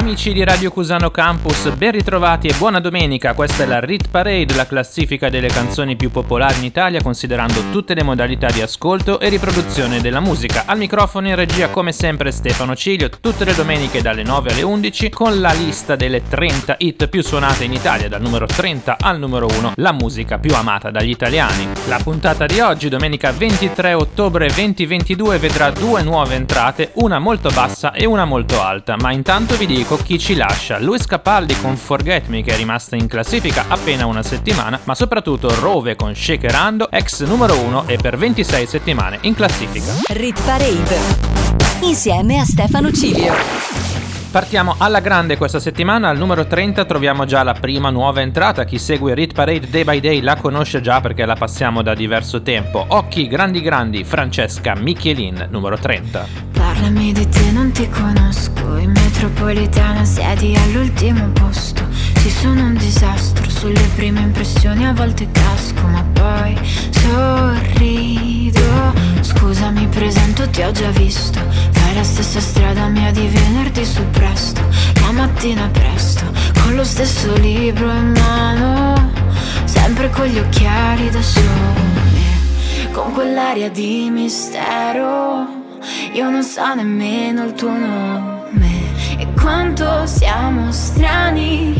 Amici di Radio Cusano Campus, ben ritrovati e buona domenica. Questa è la Rit Parade, la classifica delle canzoni più popolari in Italia, considerando tutte le modalità di ascolto e riproduzione della musica. Al microfono in regia, come sempre, Stefano Ciglio, tutte le domeniche dalle 9 alle 11, con la lista delle 30 hit più suonate in Italia, dal numero 30 al numero 1, la musica più amata dagli italiani. La puntata di oggi, domenica 23 ottobre 2022, vedrà due nuove entrate, una molto bassa e una molto alta, ma intanto vi dico chi ci lascia. Luis Capaldi con Forget Me che è rimasta in classifica appena una settimana, ma soprattutto Rove con Shakerando, ex numero 1 e per 26 settimane in classifica. Rit Parade. Insieme a Stefano Cilio. Partiamo alla grande questa settimana, al numero 30 troviamo già la prima nuova entrata, chi segue Rit Parade Day by Day la conosce già perché la passiamo da diverso tempo. Occhi grandi grandi, Francesca Michelin, numero 30. Parlami di te, non ti conosco, in metropolitana siedi all'ultimo posto. Ci sono un disastro, sulle prime impressioni a volte casco, ma poi sorrido. Scusa, mi presento, ti ho già visto. Fai la stessa strada mia di venerdì su presto, la mattina presto, con lo stesso libro in mano, sempre con gli occhiali da sole, con quell'aria di mistero, io non so nemmeno il tuo nome. E quanto siamo strani,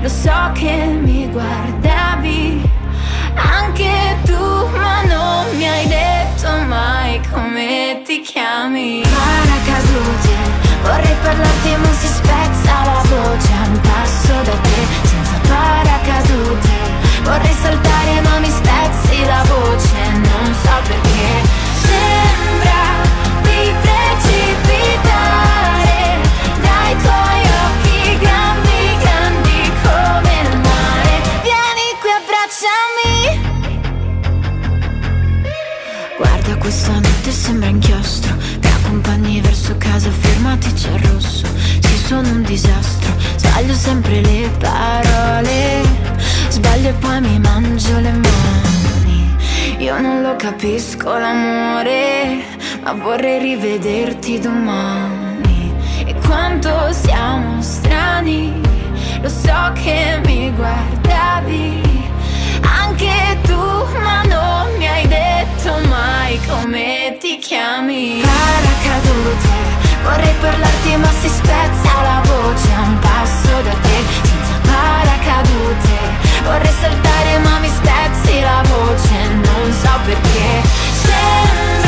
lo so che mi guardavi. Anche tu, ma non mi hai detto mai come ti chiami. Paracadute Vorrei parlarti ma si spezza la voce a un passo da te senza paracadute Vorrei saltare ma mi spezzi la voce non so perché Sembra sembra inchiostro. Accompagni verso casa fermati c'è il rosso. Sì sono un disastro. Sbaglio sempre le parole. Sbaglio e poi mi mangio le mani. Io non lo capisco l'amore Ma vorrei rivederti domani. E quanto siamo strani Lo so che mi guardavi. Anche tu, ma non mi hai detto mai come ti chiami. Paracadute, vorrei parlarti ma si spezza la voce a un passo da te, senza paracadute. Vorrei saltare ma mi spezzi la voce, non so perché. Sembra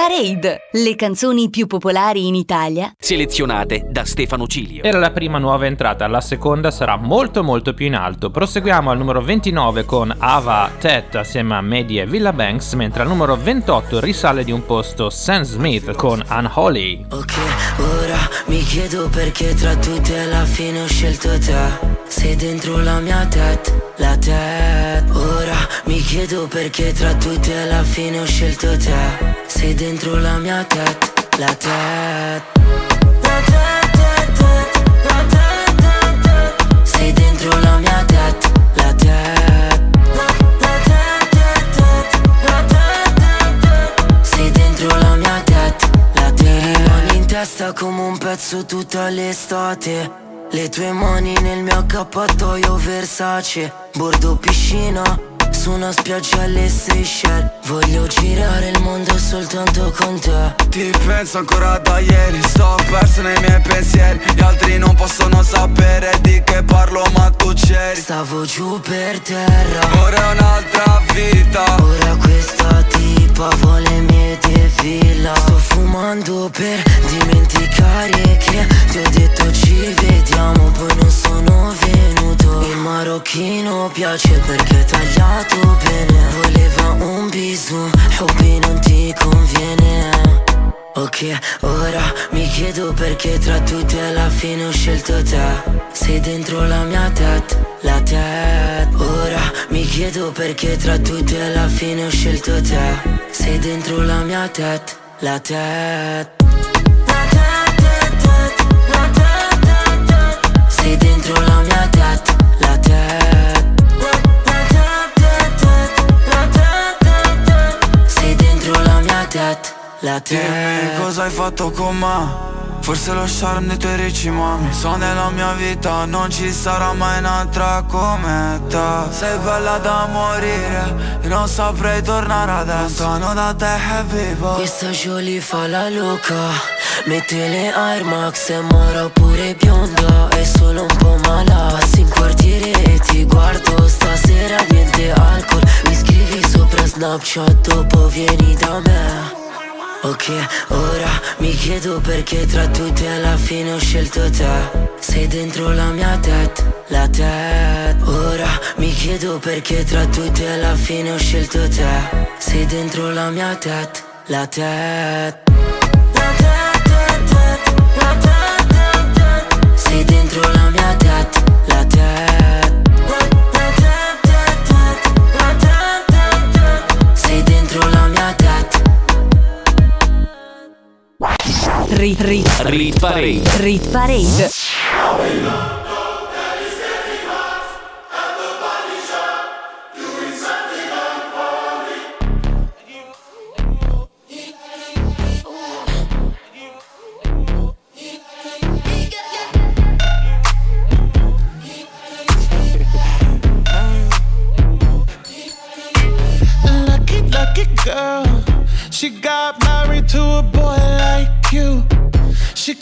Parade. Le canzoni più popolari in Italia. Selezionate da Stefano Cilio. Era la prima nuova entrata, la seconda sarà molto molto più in alto. Proseguiamo al numero 29 con Ava Tet assieme a Maddie e Villa Banks, mentre al numero 28 risale di un posto Sam Smith con Unholy. Ok, ora mi chiedo perché tra tutti alla fine ho scelto te. Sei dentro la mia tet, la tet. Ora mi chiedo perché tra tutti alla fine ho scelto te. Sei dentro la mia tet, la tet. La tet, tet, tet, la tet, tet, tet. Sei dentro la mia tet, la tet. La tet, tet, tet, la tet, tet, tet. Sei dentro la mia tet, la tet. testa come un pezzo tutta l'estate Le tue mani nel mio accappatoio Versace Bordo piscina su una spiaggia alle Seychelles. Voglio girare il mondo soltanto con te. Ti penso ancora da ieri Sto perso nei miei pensieri. Gli altri non possono sapere di che parlo ma tu c'eri. Stavo giù per terra. Ora è un'altra vita. Ora questa tipa vuole mie villa Sto fumando per dimenticare che ti ho detto ci vediamo Poi non sono venuto. Il marocchino piace perché è tagliato bene. Voleva un bisou, hobby non ti conviene Ok, ora mi chiedo perché tra tutti alla fine ho scelto te. Sei dentro la mia tête, la tête. Ora mi chiedo perché tra tutti alla fine ho scelto te. Sei dentro la mia tête, la tête. Sei dentro la mia tête, la tête. Sei dentro la mia tête, la tête Dimmi cosa hai fatto con me? Forse lo charme dei tuoi ricci mami. So nella mia vita non ci sarà mai un'altra come te. Sei bella da morire Io non saprei tornare adesso. Lontano da te happy boy Questa Jolie fa la loca Mette le Air Max e mora pure bionda È solo un po' mala. Passi in quartiere e ti guardo. Stasera niente alcol. Mi scrivi sopra Snapchat Dopo vieni da me Ok, ora mi chiedo perché tra tutti alla fine ho scelto te. Sei dentro la mia tête, la tête. Ora mi chiedo perché tra tutti alla fine ho scelto te. Sei dentro la mia tête, la tête. Sei dentro la mia tête, Rit, rit, Rit Parade. rit parade.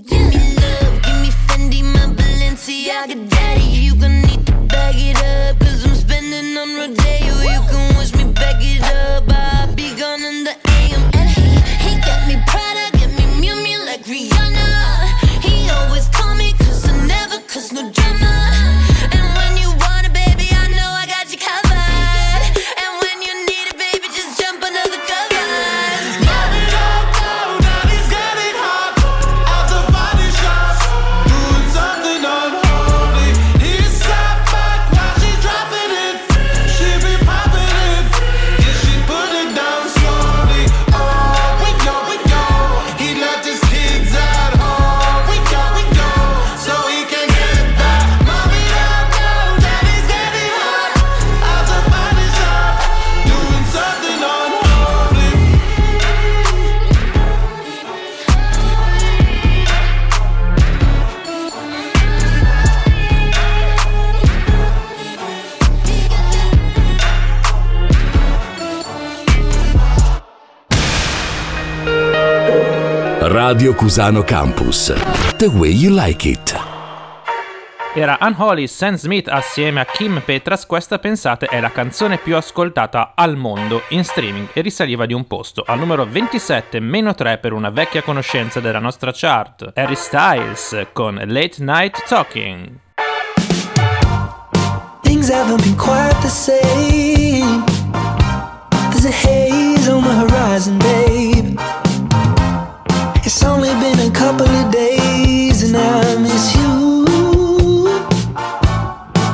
give me love, give me Fendi, my Balenciaga, Radio Cusano Campus. The way you like it. Era Unholy Sam Smith assieme a Kim Petras, questa pensate è la canzone più ascoltata al mondo in streaming e risaliva di un posto, al numero 27 meno 3 per una vecchia conoscenza della nostra chart, Harry Styles con Late Night Talking. Things haven't been quite the same There's a haze on the horizon, babe It's only been a couple of days and I miss you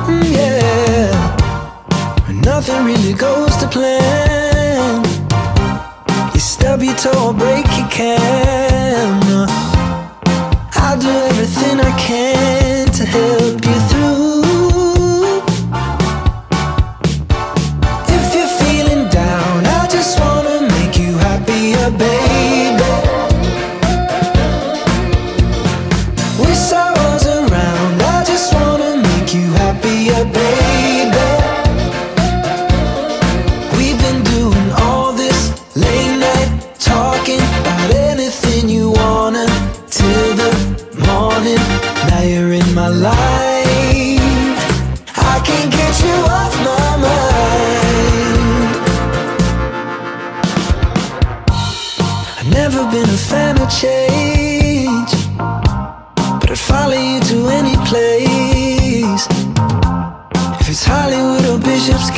mm, Yeah, nothing really goes to plan. You stub your toe or break your can. I'll do everything I can to help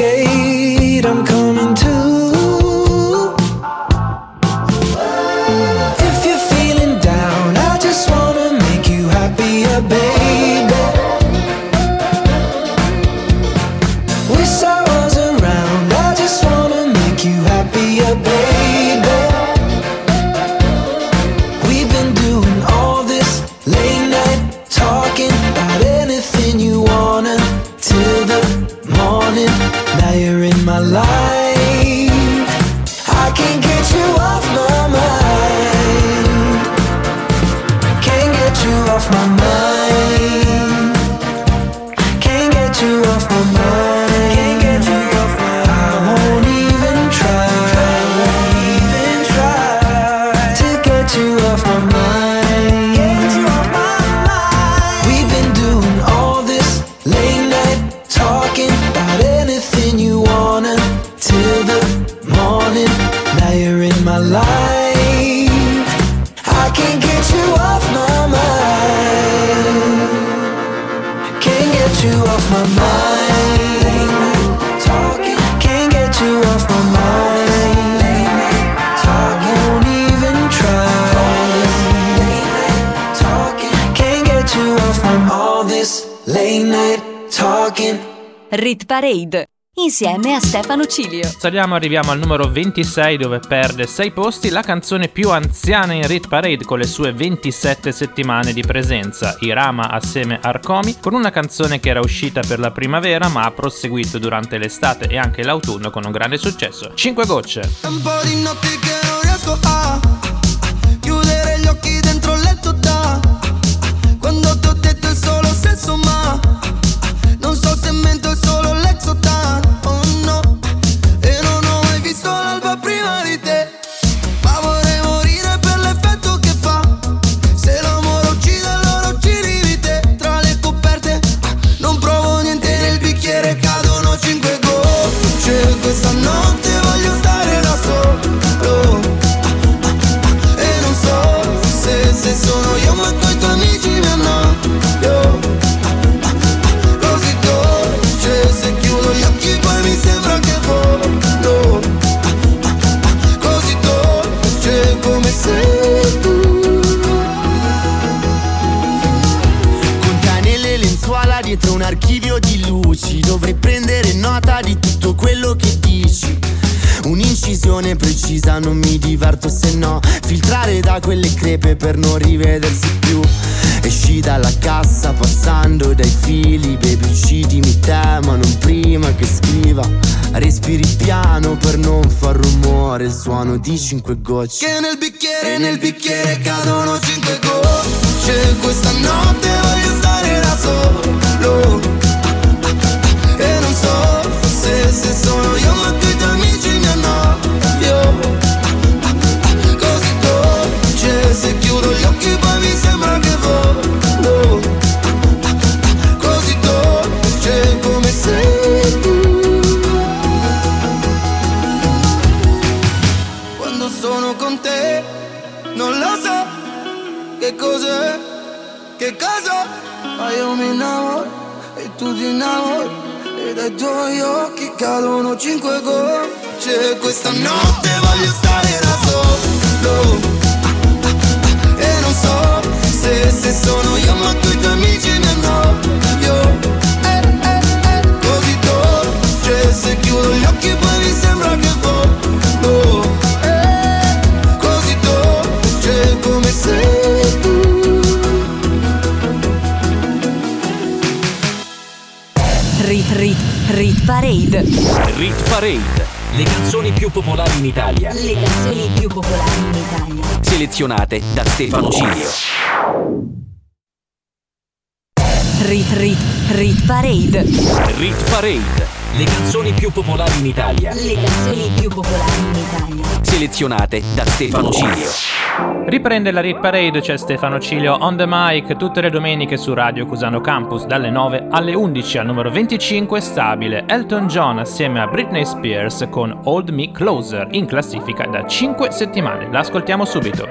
Hey. Rit Parade insieme a Stefano Cilio. Saliamo, arriviamo al numero 26 dove perde 6 posti la canzone più anziana in Rit Parade con le sue 27 settimane di presenza, Irama assieme a Arcomi, con una canzone che era uscita per la primavera ma ha proseguito durante l'estate e anche l'autunno con un grande successo. 5 gocce. Un po' di notti che non riesco a per non rivedersi più. Esci dalla cassa passando dai fili Baby uccidimi te ma non prima che scriva. Respiri piano per non far rumore Il suono di cinque gocce. Che nel bicchiere, nel bicchiere cadono cinque gocce. Questa notte voglio stare da solo. E non so se, se sono io ma tu i tuoi amici se chiudo gli occhi poi mi sembra che volo Così dolce come sei tu. Quando sono con te non lo so che cos'è, che cosa. Ma io mi innamoro e tu ti innamori. E dai tuoi occhi cadono cinque gocce. Questa notte voglio stare da solo se, sono io ma tu i tuoi amici mi annoio eh, eh, eh, Così dolce se chiudo gli occhi poi mi sembra che volo eh, Così dolce come sei tu Rit Rit Rit Parade. Rit Parade. Le canzoni più popolari in Italia. Le canzoni più popolari in Italia. Selezionate da Stefano Cilio. Rit Rit Rit Parade. Rit Parade. Le canzoni più popolari in Italia. Le canzoni più popolari in Italia. Selezionate da Stefano Cilio. Riprende la Rit Parade, c'è Stefano Cilio on the mic tutte le domeniche su Radio Cusano Campus dalle 9 alle 11 al numero 25 stabile Elton John assieme a Britney Spears con Hold Me Closer in classifica da 5 settimane. L'ascoltiamo subito.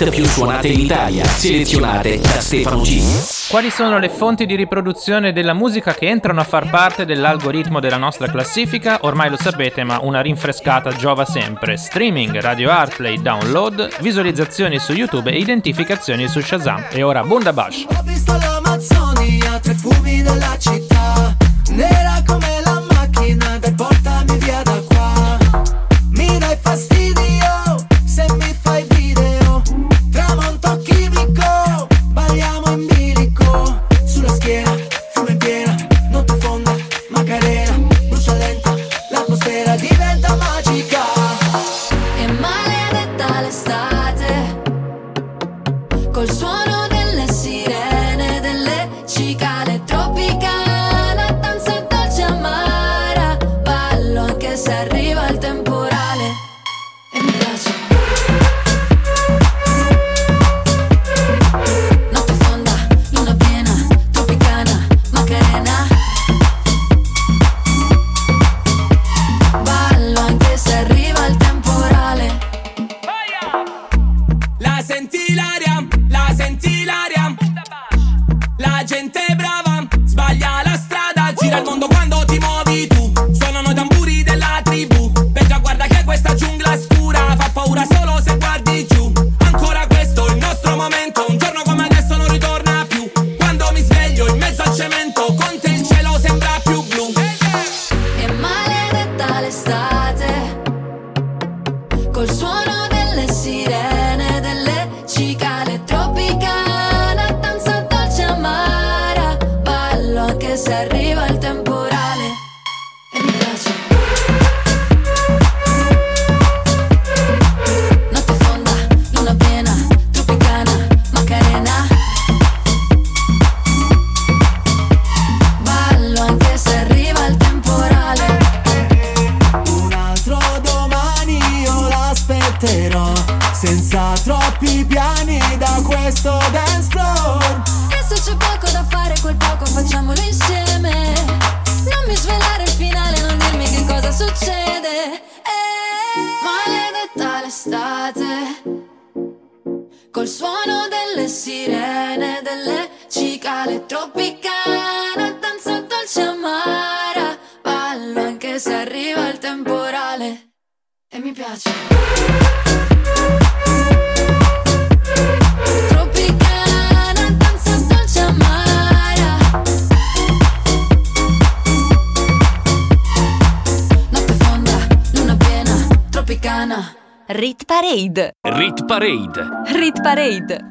Hit più suonate in Italia. Selezionate da Stefano Cilio. Quali sono le fonti di riproduzione della musica che entrano a far parte dell'algoritmo della nostra classifica? Ormai lo sapete, ma una rinfrescata giova sempre. Streaming, radio Airplay, download, visualizzazioni su YouTube e identificazioni su Shazam. E ora Bundabash. Ho visto l'Amazzonia, tre fumi della città Nera come la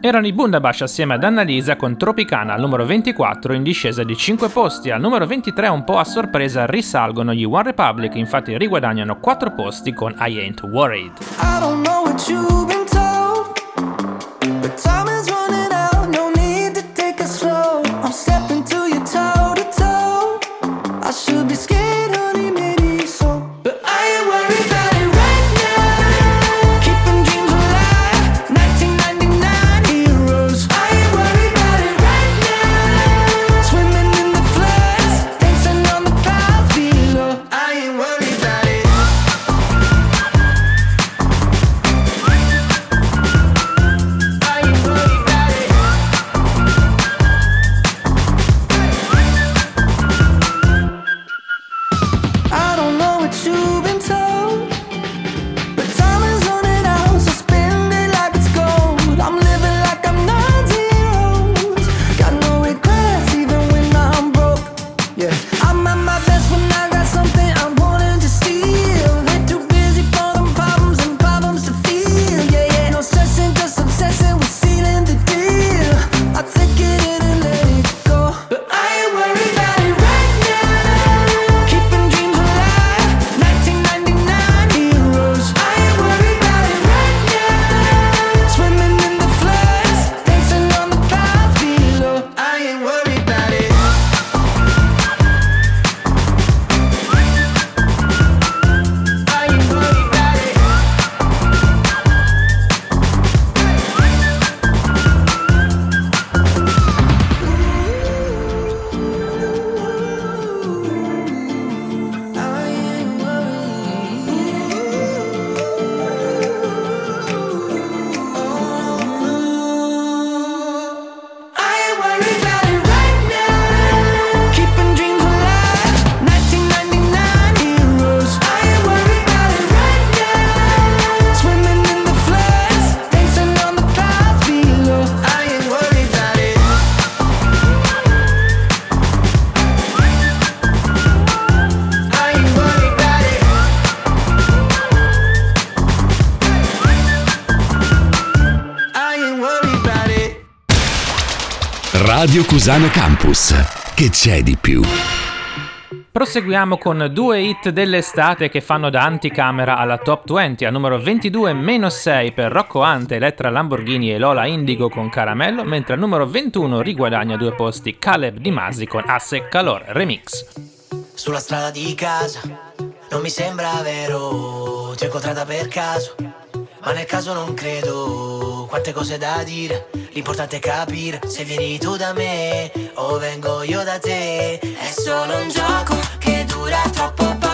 erano i Bundabash assieme ad Annalisa con Tropicana al numero 24 in discesa di 5 posti, al numero 23 un po' a sorpresa risalgono gli One Republic, infatti riguadagnano 4 posti con I Ain't Worried. I Radio Cusano Campus. Che c'è di più? Proseguiamo con due hit dell'estate che fanno da anticamera alla top 20, al numero 22-6 per Rocco Ante, Elettra Lamborghini e Lola Indigo con Caramello, mentre al numero 21 riguadagna due posti Caleb Di Masi con Asse Calor Remix. Sulla strada di casa, non mi sembra vero, ti ho per caso, ma nel caso non credo, quante cose da dire l'importante è capire se vieni tu da me o vengo io da te, è solo un gioco che dura troppo poco,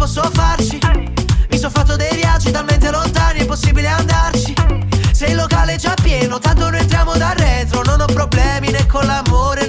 posso farci? Mi sono fatto dei viaggi talmente lontani, è possibile andarci Se il locale è già pieno, tanto noi entriamo dal retro Non ho problemi né con l'amore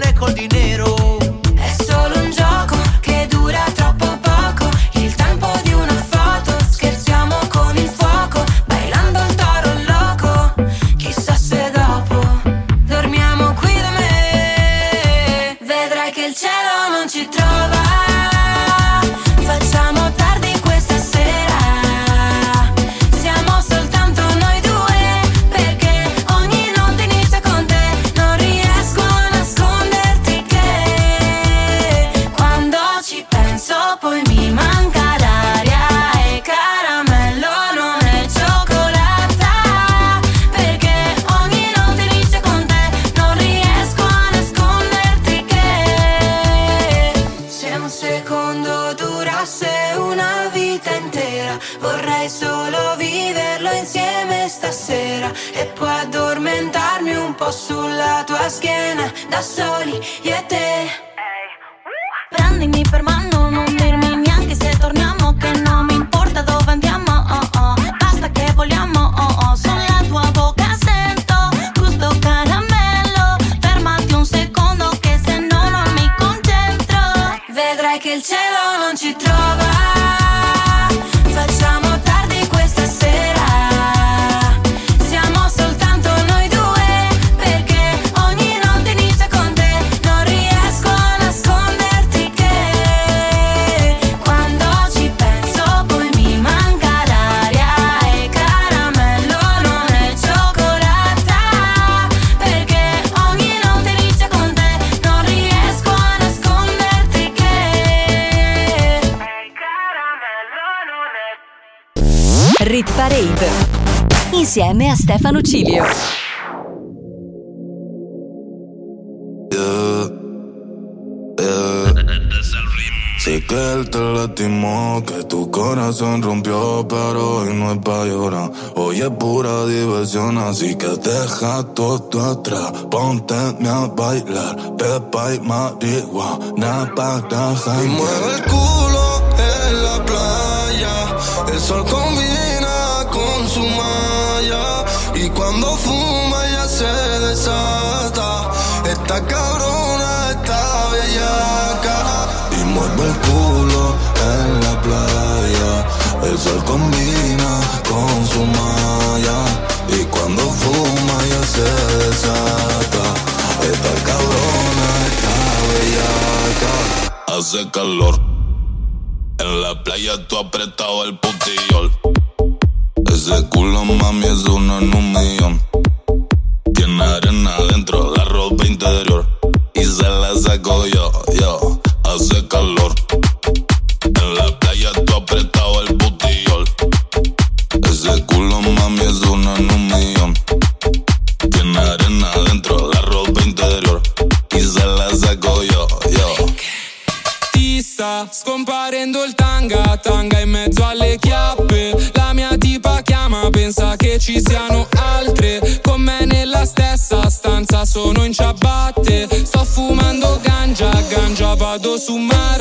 insieme a Stefano Cilio. Sí que él te lastimó, que tu corazón rompió, pero hoy no es pa' llorar. Hoy es pura diversión, así que deja todo atrás. Ponte a bailar, pepa y marihuana para Y mueve el culo Esta cabrona está bellaca. Y mueve el culo en la playa. El sol combina con su malla. Y cuando fuma ya se desata. Esta cabrona está bellaca. Hace calor. En la playa tú apretado el putillol. Ese culo mami es uno en un. La sumar.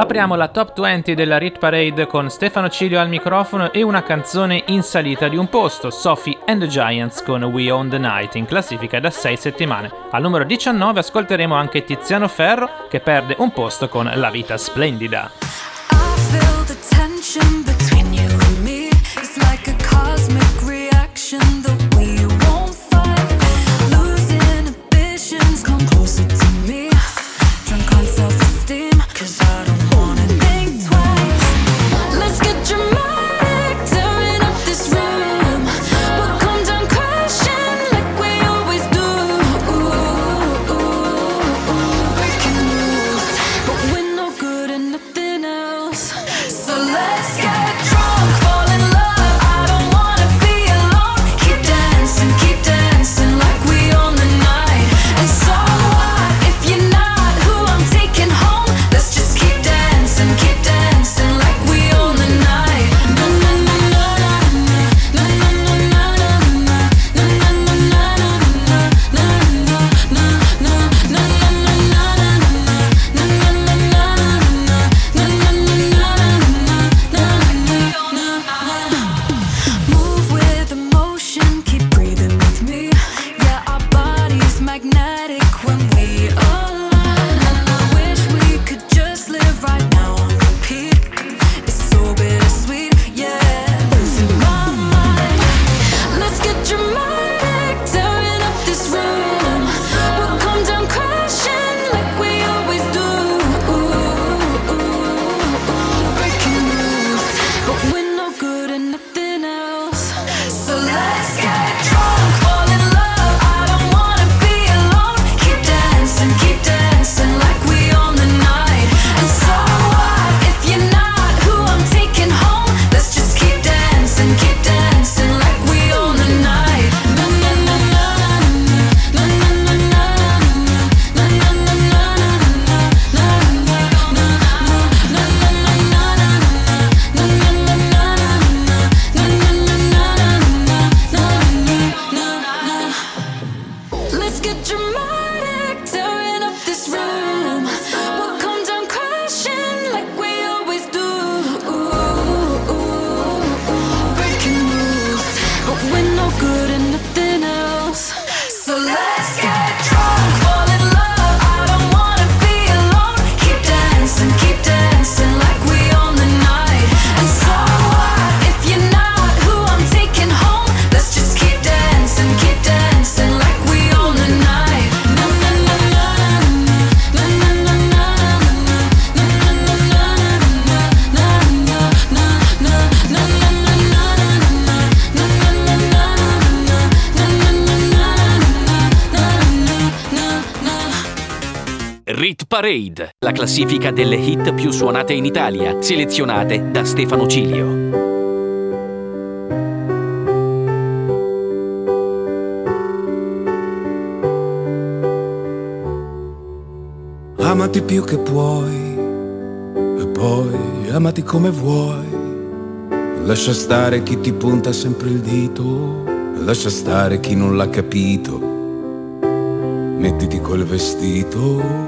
Apriamo la top 20 della Rit Parade con Stefano Cilio al microfono e una canzone in salita di un posto, Sophie and the Giants con We Own the Night, in classifica da 6 settimane. Al numero 19 ascolteremo anche Tiziano Ferro che perde un posto con La vita splendida. Parade, la classifica delle hit più suonate in Italia, selezionate da Stefano Cilio. Amati più che puoi e poi amati come vuoi. Lascia stare chi ti punta sempre il dito, lascia stare chi non l'ha capito. Mettiti quel vestito,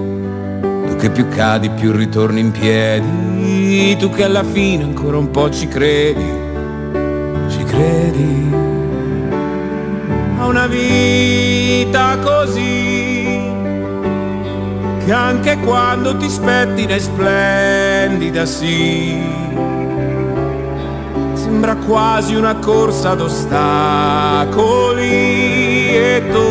Che più cadi più ritorni in piedi, tu che alla fine ancora un po' ci credi, ci credi. A una vita così che anche quando ti spettina è splendida, sì. Sembra quasi una corsa ad ostacoli e tu,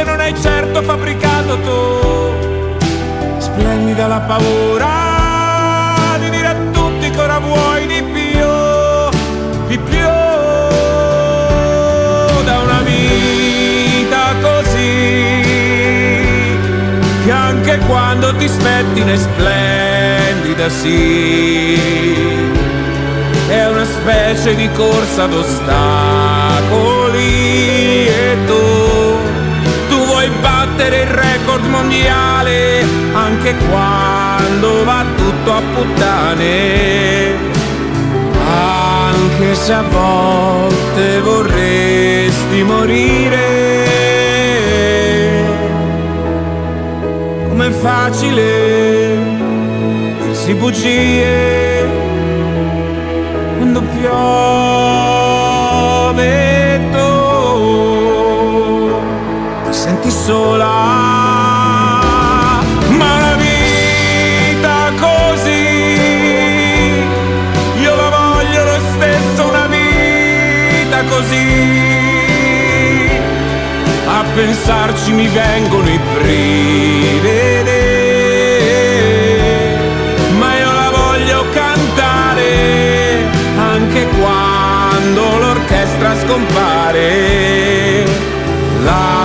che non hai certo fabbricato tu. Splendida la paura di dire a tutti che ora vuoi di più, di più da una vita così che anche quando ti spettina è splendida, sì. È una specie di corsa ad battere il record mondiale anche quando va tutto a puttane. Anche se a volte vorresti morire. com'è facile dirsi bugie quando piove sola. La vita così io la voglio lo stesso una vita così. A pensarci mi vengono i brividi ma io la voglio cantare anche quando l'orchestra scompare. La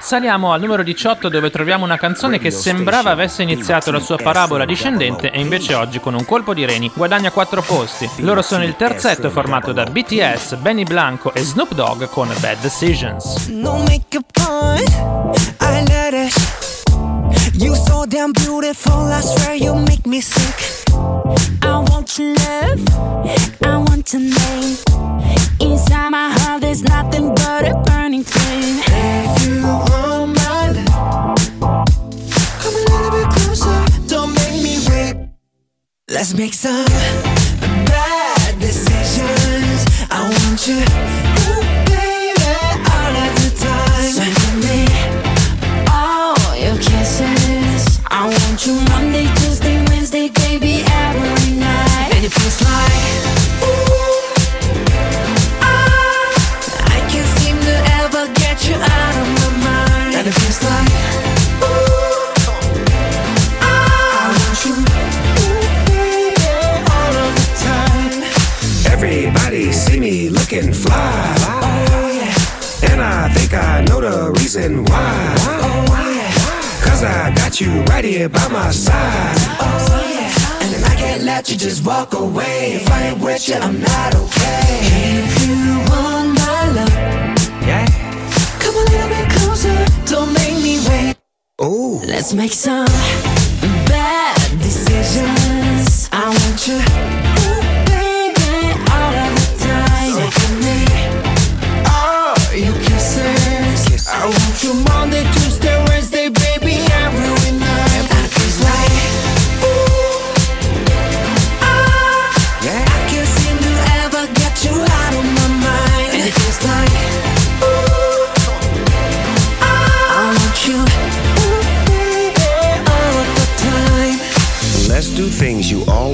Saliamo al numero 18 dove troviamo una canzone che sembrava avesse iniziato la sua parabola discendente e invece oggi con un colpo di reni guadagna 4 posti. Loro sono il terzetto formato da BTS, Benny Blanco e Snoop Dogg con Bad Decisions. No makeup on, I let it. You so damn beautiful, I swear you make me sick. I want your love, I want your name. Inside my heart, there's nothing but a burning flame. You come a little bit closer, don't make me wait. Let's make some bad decisions. I want you, baby, all of the time. Give me all your kisses. I want you Monday, Tuesday, Wednesday, baby, every night. And it feels like like. Ooh, ah, I want you. Ooh, all of the time. Everybody see me looking fly. Oh, yeah. And I think I know the reason why. Oh, yeah. Cause I got you right here by my side. Oh, yeah can't let you just walk away. If I ain't with you, I'm not okay. If you want my love closer. Don't make me wait. Ooh. Let's make some bad decisions. I want you, ooh, baby, all of the time. So give me all your kisses. I want you Monday,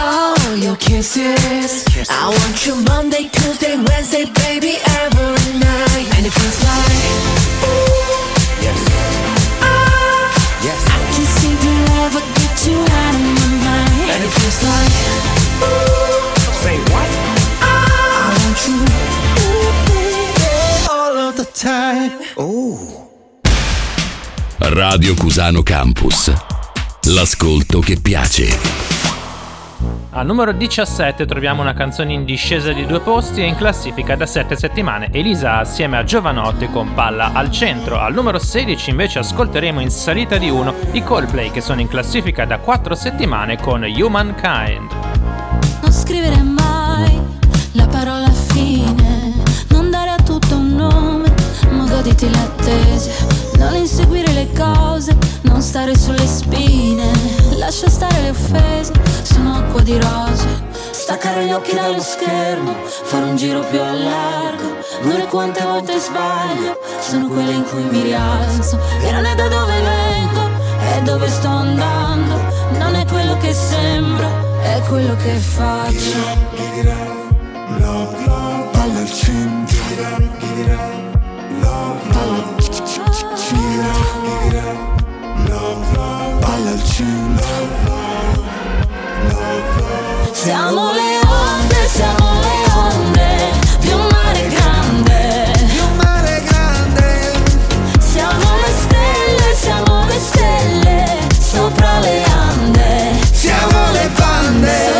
all your kisses. I want you Monday, Tuesday, Wednesday, baby, every night. And it feels like, ooh, Yes. ah, Yes. I can't seem to ever get you out of my mind. And it feels like, ooh, Say what? I want you, ooh, baby, all of the time. Ooh. Radio Cusano Campus. L'ascolto che piace. Al numero 17 troviamo una canzone in discesa di due posti e in classifica da 7 settimane Elisa assieme a Giovanotti con Palla al centro. Al numero 16 invece ascolteremo in salita di 1 i Coldplay che sono in classifica da 4 settimane con Humankind. Non scrivere mai la parola fine, non dare a tutto un nome, ma goditi l'attesa, non inseguire le cose, non stare sulle spine, lascia stare le offese, sono acqua di rose. Staccare gli occhi dallo schermo, fare un giro più a largo, non è quante volte sbaglio, sono quelle in cui mi rialzo, che non è da dove vengo, è dove sto andando, non è quello che sembro, è quello che faccio. Palla al centro Palla Siamo le onde, siamo le onde di un mare grande. Di un mare grande Siamo le stelle, siamo le stelle sopra le ande. Siamo le bande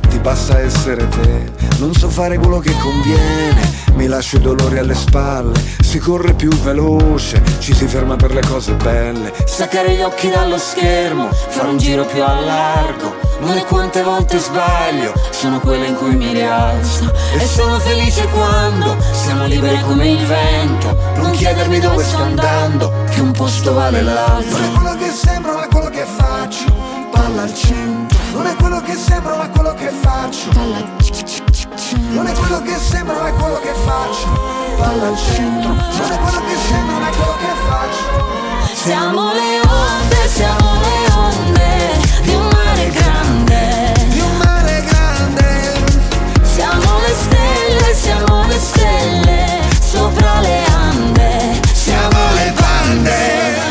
basta essere te. Non so fare quello che conviene, mi lascio i dolori alle spalle. Si corre più veloce, ci si ferma per le cose belle. Staccare gli occhi dallo schermo, fare un giro più a largo. Non è quante volte sbaglio, sono quelle in cui mi rialzo. E sono felice quando siamo liberi come il vento. Non chiedermi dove sto andando, che un posto vale l'altro. Non è quello che sembra ma quello che faccio Palla al centro Non è quello che sembra ma quello che faccio. Non è quello che sembra ma quello che faccio. Palla al centro. Non è quello che sembra ma quello che faccio. Siamo le onde, siamo le onde di un mare grande. Di un mare grande. Siamo le stelle, siamo le stelle sopra le ande. Siamo le bande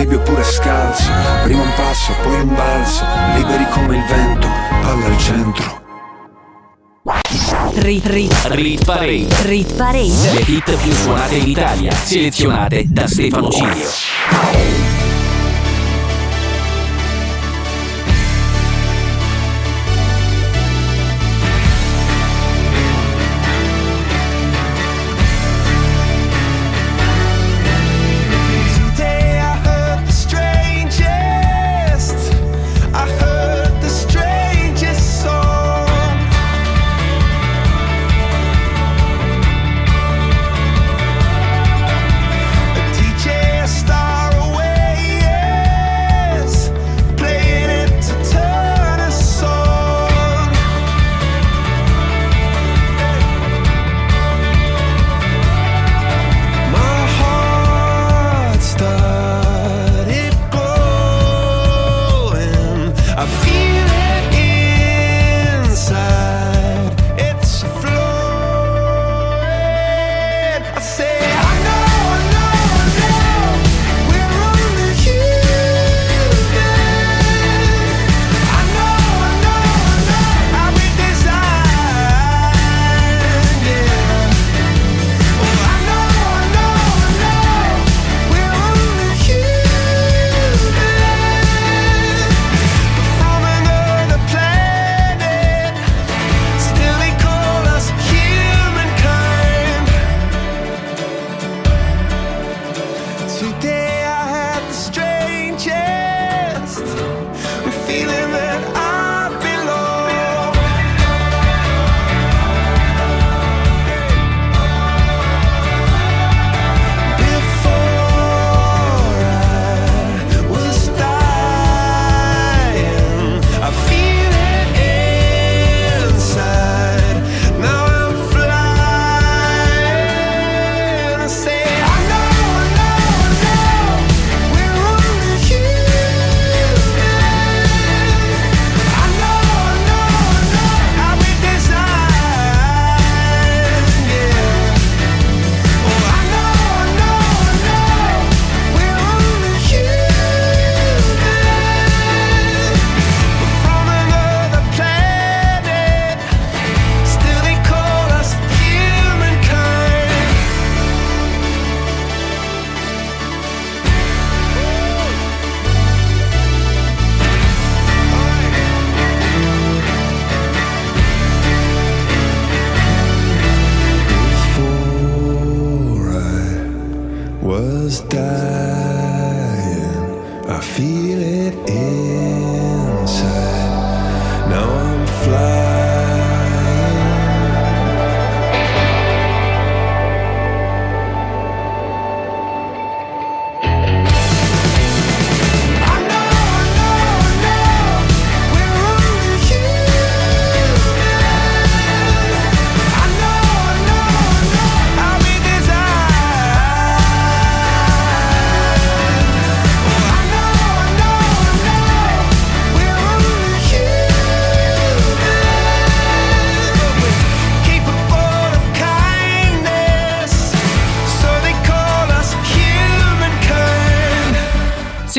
anfibi oppure scalzo Prima un passo, poi un balzo Liberi come il vento, palla al centro Rit, rit, Rit Parade. rit parade. Le hit più suonate in Italia, selezionate da Stefano Cilio.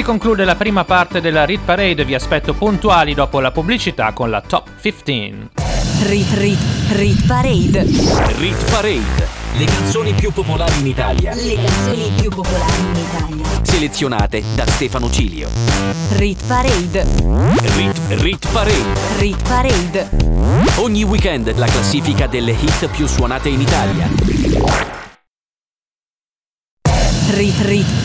Si conclude la prima parte della Rit Parade, vi aspetto puntuali dopo la pubblicità con la Top 15. Rit, rit, rit parade. Rit Parade. Le canzoni più popolari in Italia, Le canzoni più popolari in Italia. selezionate da Stefano Cilio. Rit parade. Rit, Rit Parade. Rit parade. Ogni weekend la classifica delle hit più suonate in Italia. Rit, rit,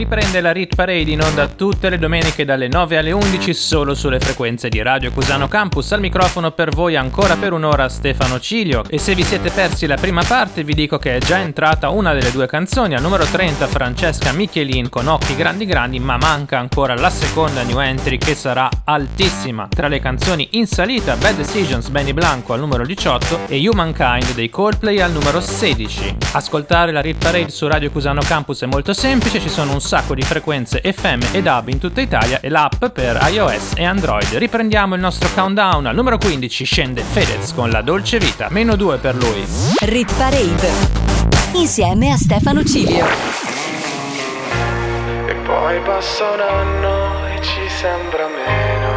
Riprende la Rit Parade in onda tutte le domeniche dalle 9 alle 11 solo sulle frequenze di Radio Cusano Campus. Al microfono per voi ancora per un'ora Stefano Cilio. E se vi siete persi la prima parte vi dico che è già entrata una delle due canzoni. Al numero 30 Francesca Michelin con Occhi Grandi Grandi, ma manca ancora la seconda new entry che sarà altissima. Tra le canzoni in salita Bad Decisions Benny Blanco al numero 18 e Humankind dei Coldplay al numero 16. Ascoltare la Rit Parade su Radio Cusano Campus è molto semplice, ci sono un sacco di frequenze FM ed hub in tutta Italia e l'app per iOS e Android. Riprendiamo il nostro countdown. Al numero 15 scende Fedez con La Dolce Vita, meno 2 per lui. Rit Parade insieme a Stefano Cilio. E poi passa un anno e ci sembra meno.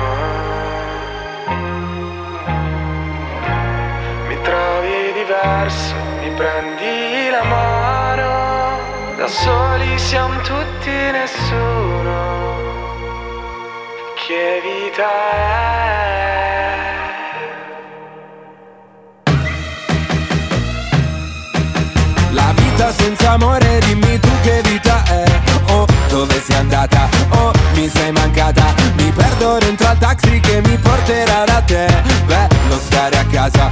Mi trovi diverso, mi prendi la mano. Da soli siamo tutti nessuno. Che vita è? La vita senza amore, dimmi tu che vita è Oh, dove sei andata? Oh, mi sei mancata Mi perdo dentro al taxi che mi porterà da te Bello stare a casa,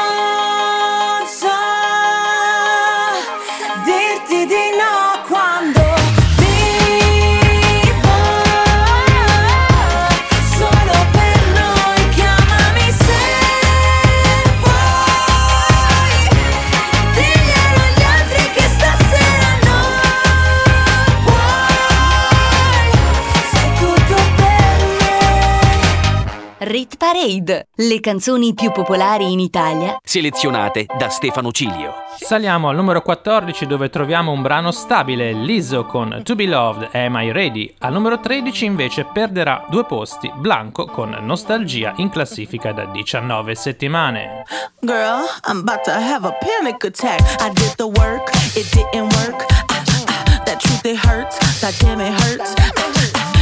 Rit Parade, le canzoni più popolari in Italia Selezionate da Stefano Cilio. Saliamo al numero 14 dove troviamo un brano stabile, Lizzo con To Be Loved, Am I Ready? Al numero 13 invece perderà due posti, Blanco con Nostalgia in classifica da 19 settimane. Girl, I'm about to have a panic attack. I did the work, it didn't work. Ah, ah, that truth, it hurts. That damn, it hurts. Ah, ah,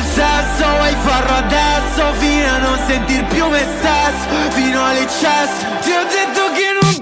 col sesso Vuoi farlo adesso fino a non sentir più me stesso Fino all'eccesso Ti ho detto che non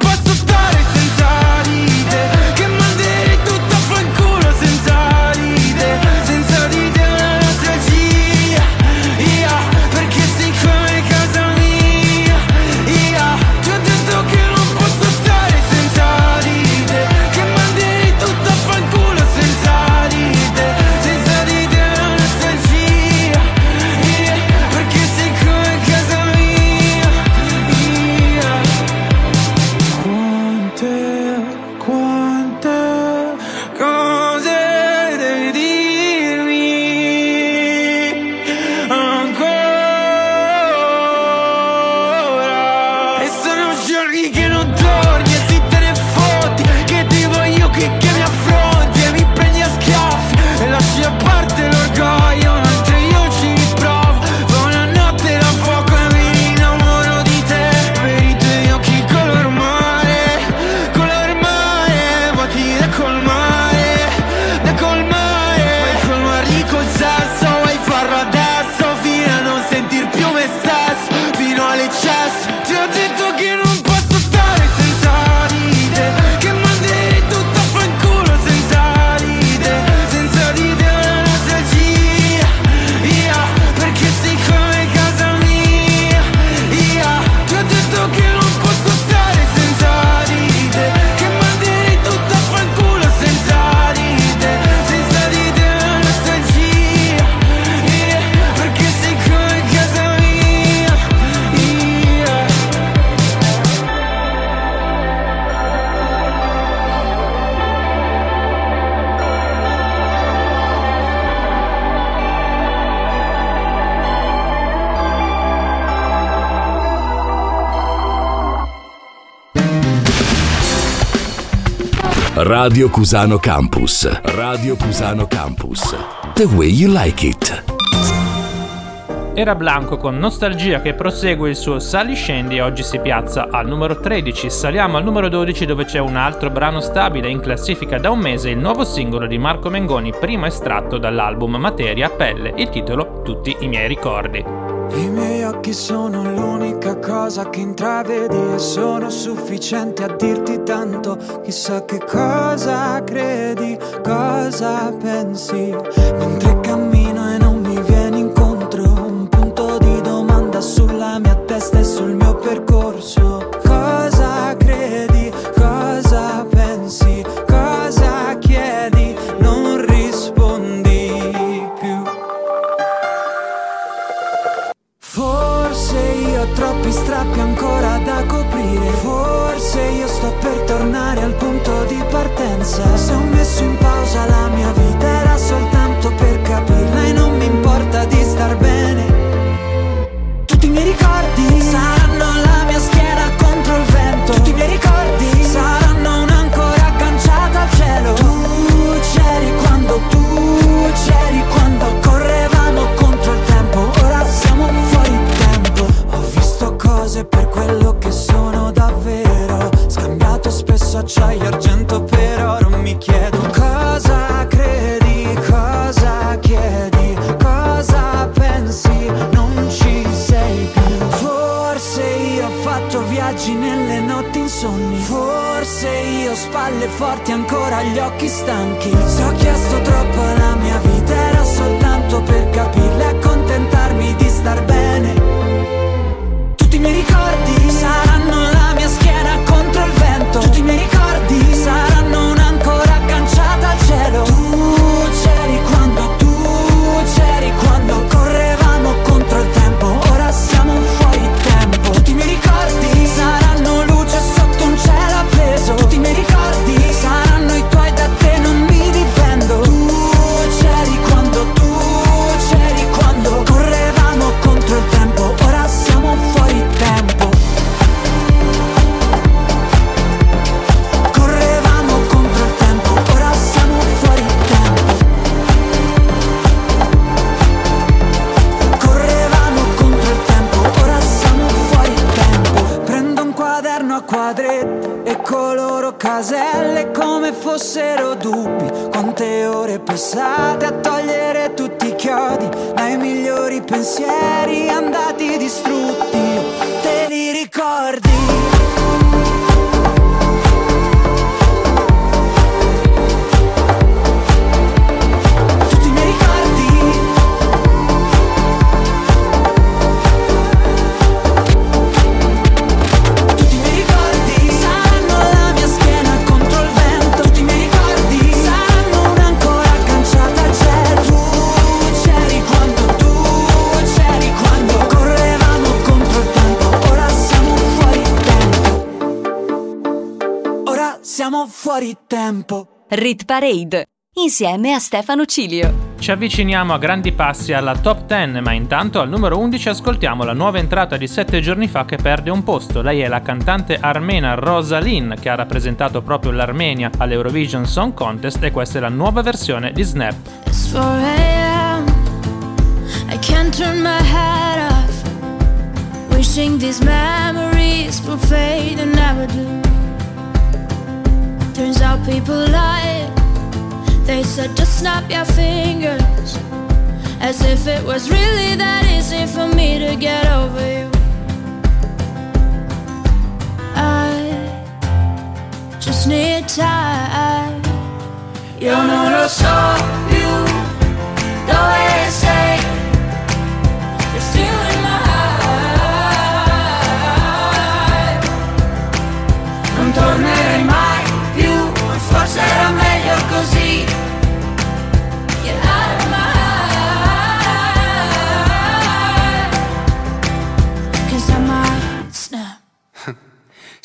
Radio Cusano Campus. Radio Cusano Campus. The way you like it. Era Blanco con Nostalgia che prosegue il suo Sali Scendi e oggi si piazza al numero 13. Saliamo al numero 12 dove c'è un altro brano stabile in classifica da un mese, il nuovo singolo di Marco Mengoni, primo estratto dall'album Materia Pelle, il titolo Tutti i miei ricordi. I miei occhi sono l'unica cosa che intravedi e sono sufficienti a dirti tanto. Chissà che cosa credi, cosa pensi. Mentre cammino e non mi vieni incontro, un punto di domanda sulla mia testa e sul mio percorso. Partenza. Se ho messo in pausa la mia vita era soltanto per capirla E non mi importa di star bene. Tutti i miei ricordi saranno la mia schiena contro il vento. Tutti i miei ricordi saranno un'ancora agganciata al cielo. Tu c'eri quando tu c'eri quando correvamo contro il tempo. Ora siamo fuori tempo. Ho visto cose per quello che sono davvero. Scambiato spesso acciaio e argento insonni Forse io spalle forti ancora gli occhi stanchi. Se ho chiesto troppo alla mia vita era soltanto per capirla e accontentarmi di star bene. Tutti i miei ricordi saranno la mia schiena contro il vento. Tutti i miei ricordi saranno un'ancora agganciata al cielo. Tu c'eri quando tu c'eri quando Quante ore passate a togliere tutti i chiodi Dai migliori pensieri andati distrutti Te li ricordi? Fuori tempo Rit Parade insieme a Stefano Cilio. Ci avviciniamo a grandi passi alla top 10, ma intanto al numero 11 ascoltiamo la nuova entrata di 7 giorni fa che perde un posto. Lei è la cantante armena Rosalyn, che ha rappresentato proprio l'Armenia all'Eurovision Song Contest e questa è la nuova versione di Snap. It's 4 a.m. I can't turn my head off. Wishing these memories will fade and never do. Turns out people lie. They said just snap your fingers. As if it was really that easy for me to get over you. I just need time. Io non lo so più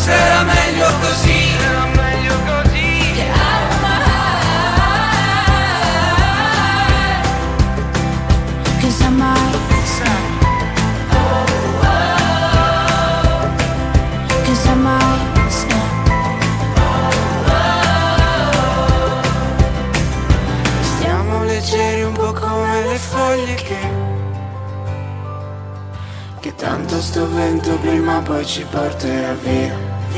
forse era meglio così. Era meglio così. Get out of my heart. 'Cause I might leggeri un po' come le foglie che Che tanto sto vento prima o poi ci porterà via,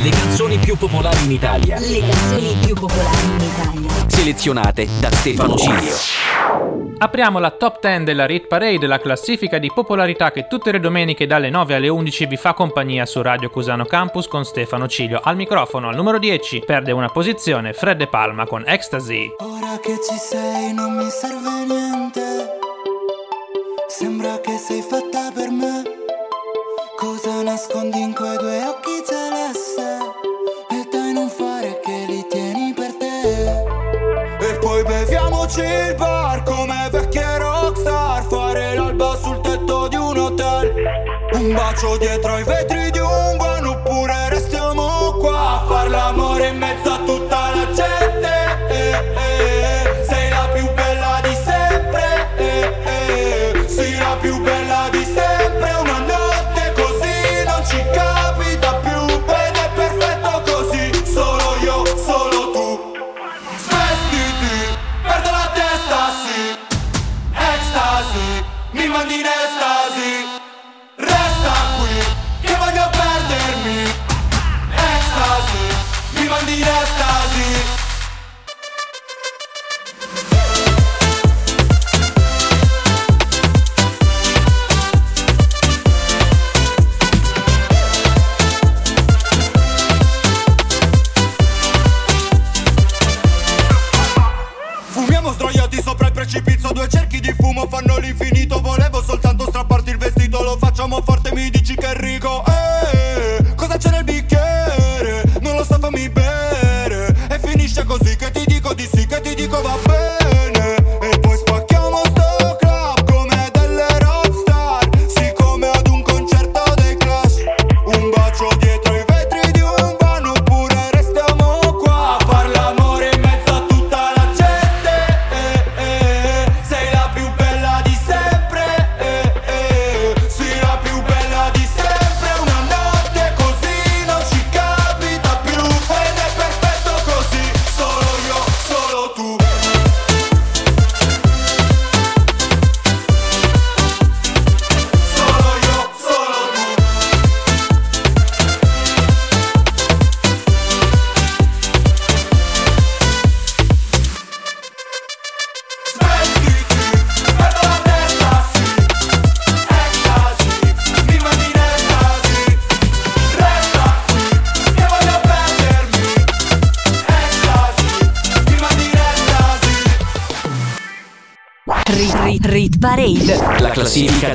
Le canzoni più popolari in Italia. Le canzoni più popolari in Italia. Selezionate da Stefano Cilio. Apriamo la top 10 della Rit Parade, la classifica di popolarità che tutte le domeniche dalle 9 alle 11 vi fa compagnia su Radio Cusano Campus con Stefano Cilio. Al microfono al numero 10 perde una posizione Fred De Palma con Ecstasy. Ora che ci sei non mi serve niente. Sembra che sei fatta per me. Cosa nascondi in quei due occhi celeste? E dai non fare che li tieni per te. E poi beviamoci il bar come vecchie rockstar Fare l'alba sul tetto di un hotel Un bacio dietro ai vetri di un van Oppure restiamo qua a far l'amore in mezzo a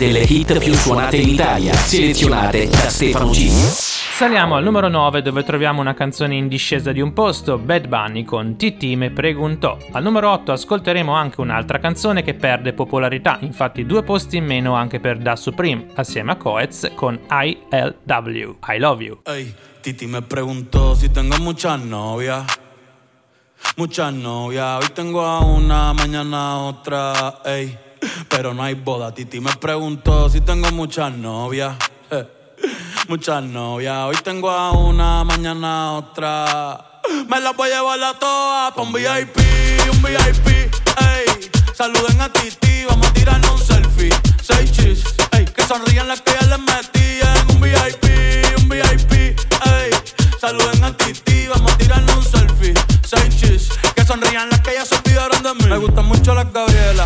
delle hit più suonate in Italia. Selezionate da Stefano Cilio. Saliamo al numero 9 dove troviamo una canzone in discesa di un posto, Bad Bunny con Titi me preguntò. Al numero 8 ascolteremo anche un'altra canzone che perde popolarità, infatti due posti in meno anche per Da Supreme, assieme a Coetz con ILW, I Love You. Ey, Titi me preguntó si tengo muchas novias. Muchas novias. Hoy tengo a una, mañana a otra. Ey, pero no hay boda. Titi me preguntó si tengo muchas novias. Eh, Muchas novias. Hoy tengo a una, mañana a otra. Me las voy a llevar a todas pa' un VIP, un VIP. Ey, saluden a Titi, vamos a tirarnos un selfie. Seis chis, ey, que sonrían las que ya les metí en un VIP, un VIP. Ey, saluden a Titi, vamos a tirarnos un selfie. Seis chis, que sonrían las que ya se olvidaron de mí. Me gustan mucho las Gabriela,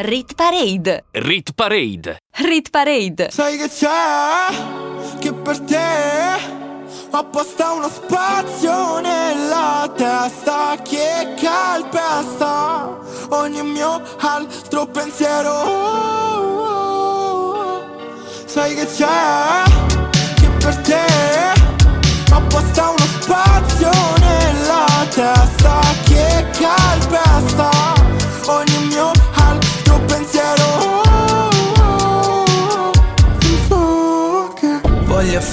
Rit Parade. Rit Parade. Rit Parade. Sai che c'è? Che per te ho apposta uno spazio nella testa che calpesta ogni mio altro pensiero. Sai che c'è? Che per te ho apposta uno spazio nella testa che calpesta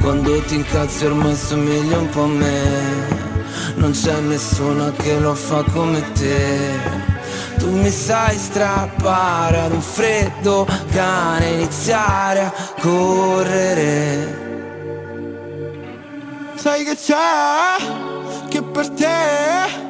Quando ti incazzi ormai somigli un po' a me Non c'è nessuno che lo fa come te tu mi sai strappare ad un freddo cane, iniziare a correre. Sai che c'è? Che per te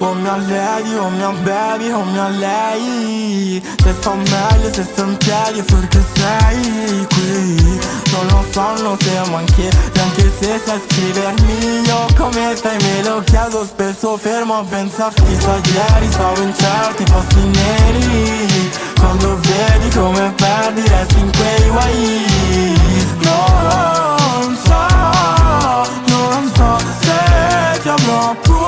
O mia lady, o mia baby, o mia lei. Se sto meglio, se sto in piedi perché sei qui. Non lo so, non siamo anche Anche se sai scrivermi. Io come stai me lo chiedo spesso Fermo a pensarti, sa ieri stavo in certi posti neri. Quando vedi come perdi resti in quei guai. Non so, non so se ti avrò pure.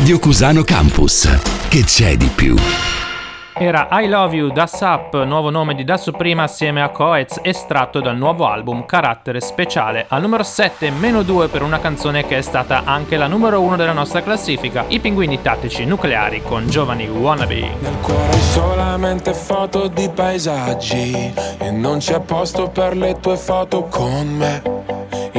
Radio Cusano Campus. Che c'è di più? Era I Love You da Sup, nuovo nome di Da Suprema assieme a Coez, estratto dal nuovo album Carattere Speciale. Al numero 7, meno 2 per una canzone che è stata anche la numero 1 della nostra classifica, I Pinguini Tattici Nucleari con Giovani Wannabe. Hai solamente foto di paesaggi e non c'è posto per le tue foto con me.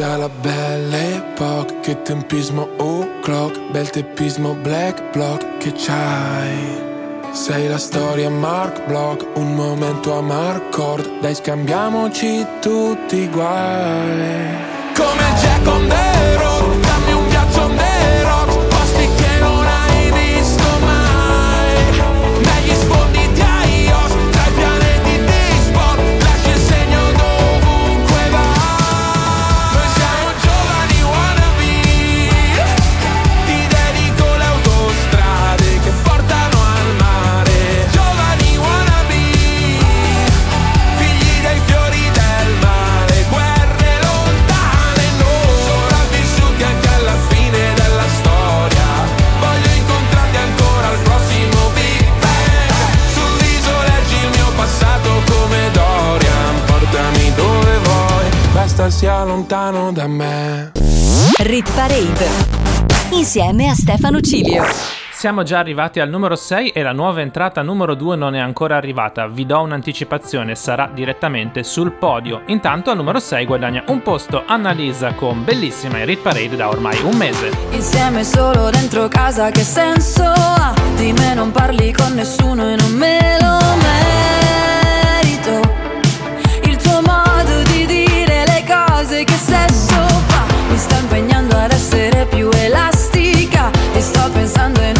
sia la belle epoca Che tempismo o'clock Bel teppismo black block Che c'hai. Sei la storia Mark Block, un momento a Marcord. Dai scambiamoci tutti i guai. Come Jack on sia lontano da me Rit Parade insieme a Stefano Cilio. Siamo già arrivati al numero 6 e la nuova entrata numero 2 non è ancora arrivata. Vi do un'anticipazione, sarà direttamente sul podio. Intanto al numero 6 guadagna un posto Annalisa con bellissima in Rit Parade da ormai un mese. Insieme solo dentro casa che senso ha? Di me non parli con nessuno e non me lo merito sta impegnando ad essere più elastica. Ti sto pensando e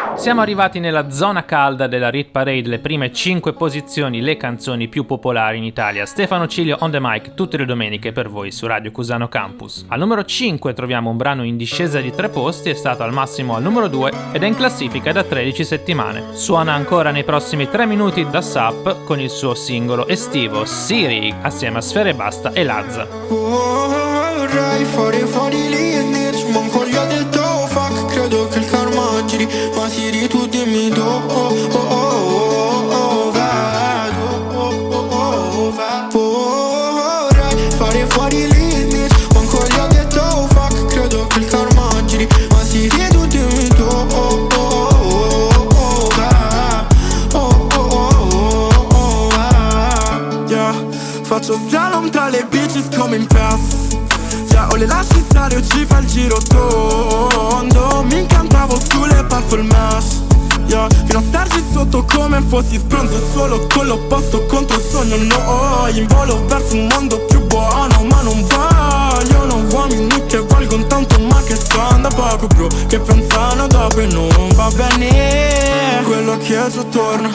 Siamo arrivati nella zona calda della Rit Parade, le prime 5 posizioni, le canzoni più popolari in Italia. Stefano Cilio on the mic tutte le domeniche per voi su Radio Cusano Campus. Al numero 5 troviamo un brano in discesa di 3 posti, è stato al massimo al numero 2 ed è in classifica da 13 settimane. Suona ancora nei prossimi 3 minuti da Sap con il suo singolo estivo Siri assieme a Sfere Basta e Lazza. Vorrei fare fuori lì, giri, ma Siri tu dimmi dove, oh, oh, oh, oh, vedo, oh, oh, oh, vedo. Vorrei fare fuori lì, manco gli ho detto fuck, credo che il karma giri, ma Siri tu dimmi dove, oh, oh, oh, oh, vedo, oh, oh, oh, oh, vedo. Yeah, faccio slalom tra le bitches come in pass Cioè o le lasci stare o ci fa il giro tondo Mi incantavo sulle mash yeah. Fino a starci sotto come fossi spronzo Solo con l'opposto contro il sogno No, in volo verso un mondo più buono Ma non vogliono uomini che valgono tanto Ma che stanno poco bro Che pensano dopo e non va bene Quello che è già torna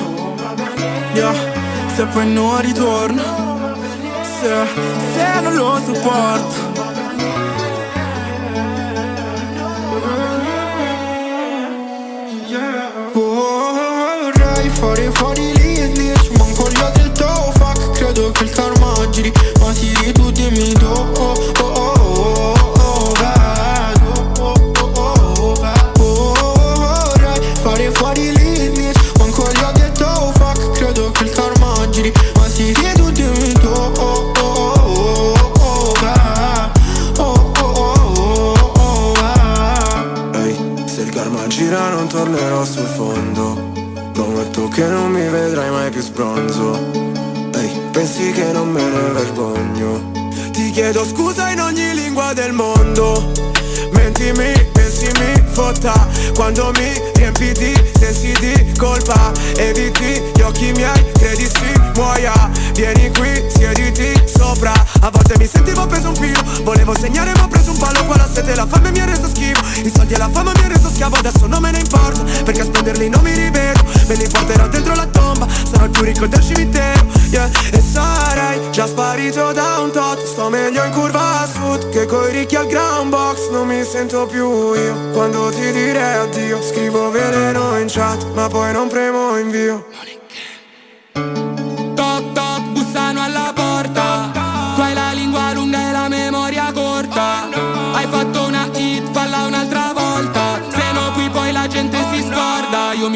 yeah. Se poi non ritorna Se, se non lo sopporto che il karma giri Ma sì tu dimmi dove oh, oh, oh, oh, oh, vedo oh, oh, oh, vedo Vorrei fare fuori snitch Manco gli ho detto fuck Credo che il karma giri Ma sì tu dimmi dove oh, oh, oh, oh, oh, vedo oh, oh, oh, oh, oh, vedo Ehi, se il karma gira non tornerò sul fondo Prometto che non mi vedrai mai più sbronzo pensi che non me ne vergogno. Ti chiedo scusa in ogni lingua del mondo Mentimi, pensi mi fotta. Quando mi riempi di sensi di colpa Eviti gli occhi miei, credi si muoia. Vieni qui, siediti sopra. A volte mi sentivo appeso un filo Volevo segnare ma ho preso un palo. Qua la sete la fame mi ha reso schifo. I soldi e la fama mi ha reso schiavo Adesso non me ne importa. Perché a spenderli non mi rivedo. Me li porterò dentro la tomba Sarò il più ricco del cimitero. Yeah. E sarai già sparito da un tot. Sto meglio in curva a sud Che coi ricchi al ground box Non mi sento più io. Quando ti direi addio Scrivo veleno in chat Ma poi non premo invio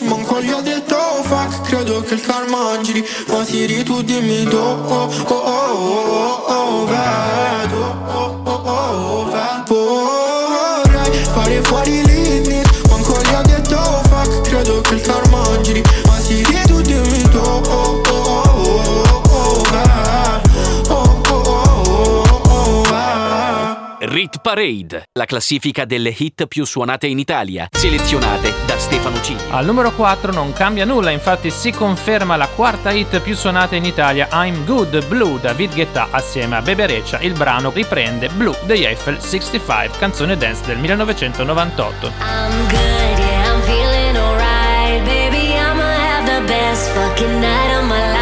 Manco gli ho detto fuck Credo che il karma giri Ma Siri tu dimmi dove oh, oh, oh, oh, oh, vedo oh, oh, oh, oh, Vorrei fare fuori Rit Parade, la classifica delle hit più suonate in Italia, selezionate da Stefano Cini. Al numero 4 non cambia nulla, infatti si conferma la quarta hit più suonata in Italia, I'm Good Blue, David Guetta assieme a Bebe Reccia. Il brano riprende Blue degli Eiffel 65, canzone dance del 1998. I'm good, yeah, I'm feeling alright. Baby, I'ma have the best fucking night of my life.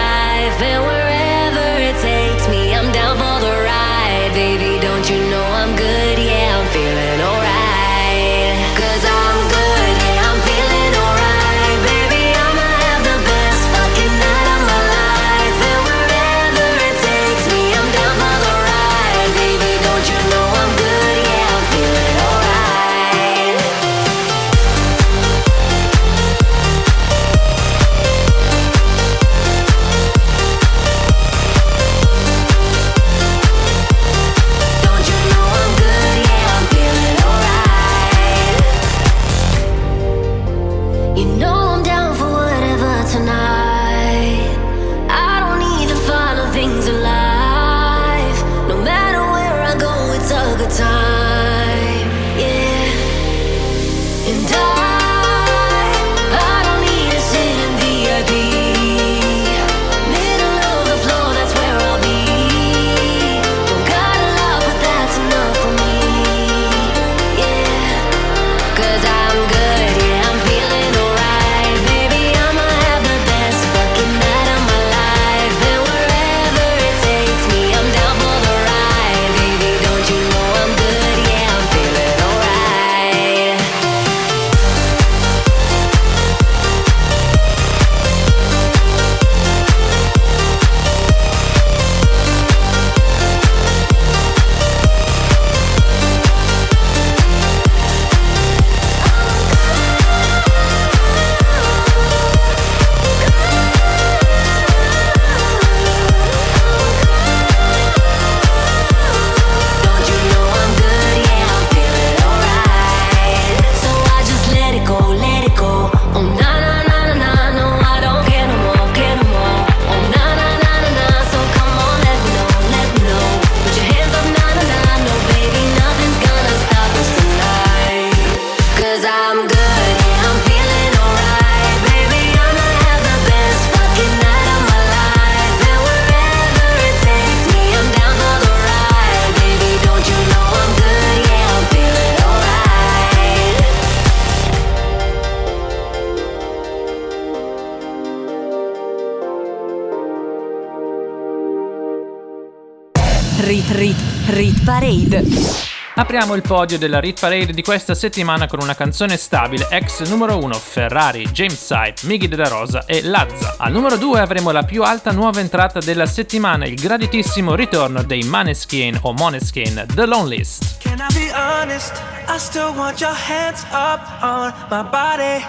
Parade. Apriamo il podio della Rit Parade di questa settimana con una canzone stabile, ex numero 1 Ferrari, James Hype, Miggy della Rosa e Lazza. Al numero 2 avremo la più alta nuova entrata della settimana, il graditissimo ritorno dei Maneskin o Moneskin, The Lonelist. Can I be honest? I still want your hands up on my body.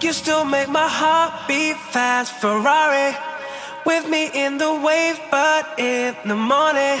You still make my heart beat fast. Ferrari with me in the wave, but in the morning.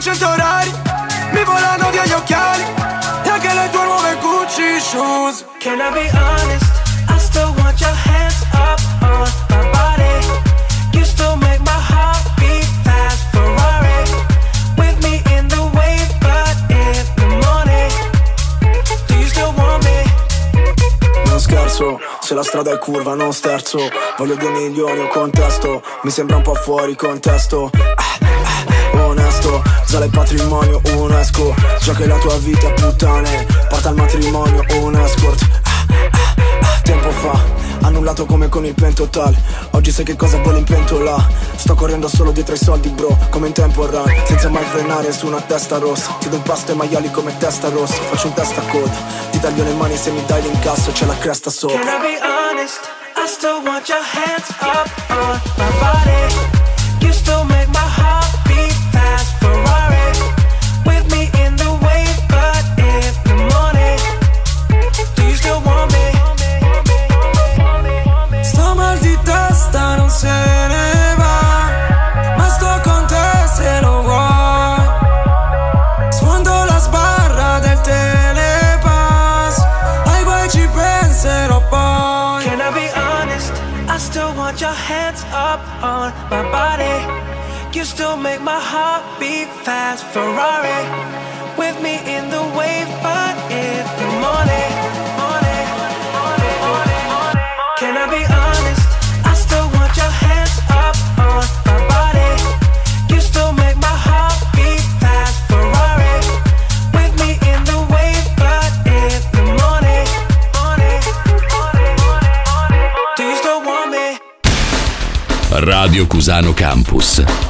100 orari Mi volano via gli occhiali E anche le tue nuove Gucci shoes. Can I be honest? I still want your hands up on my body. You still make my heart beat fast Ferrari. With me in the wave But in the morning. Do you still want me? Non scherzo se la strada è curva non sterzo. Voglio due milioni o contesto. Mi sembra un po' fuori contesto. Ah, ah, oh, Onesto, sale il patrimonio, un esco Già che la tua vita puttane. Porta al matrimonio, un escort Ah, ah, ah, Tempo fa, annullato come con il pentotal Oggi sai che cosa vuole in pentola. Sto correndo solo dietro ai soldi bro. Come in tempo run, senza mai frenare su una testa rossa. Chiedo un pasto ai maiali come testa rossa. Faccio un testa coda Ti taglio le mani se mi dai l'incasso. C'è la cresta sopra. Can I be honest? I still want your hands up on my body. You still make You still make my heart beat fast. Ferrari with me in the wave, but in the morning. morning, morning, morning. Can I be honest? I still want your hands up on my body. You still make my heart beat fast. Ferrari with me in the wave, but in the morning. you still want me? Radio Cusano Campus.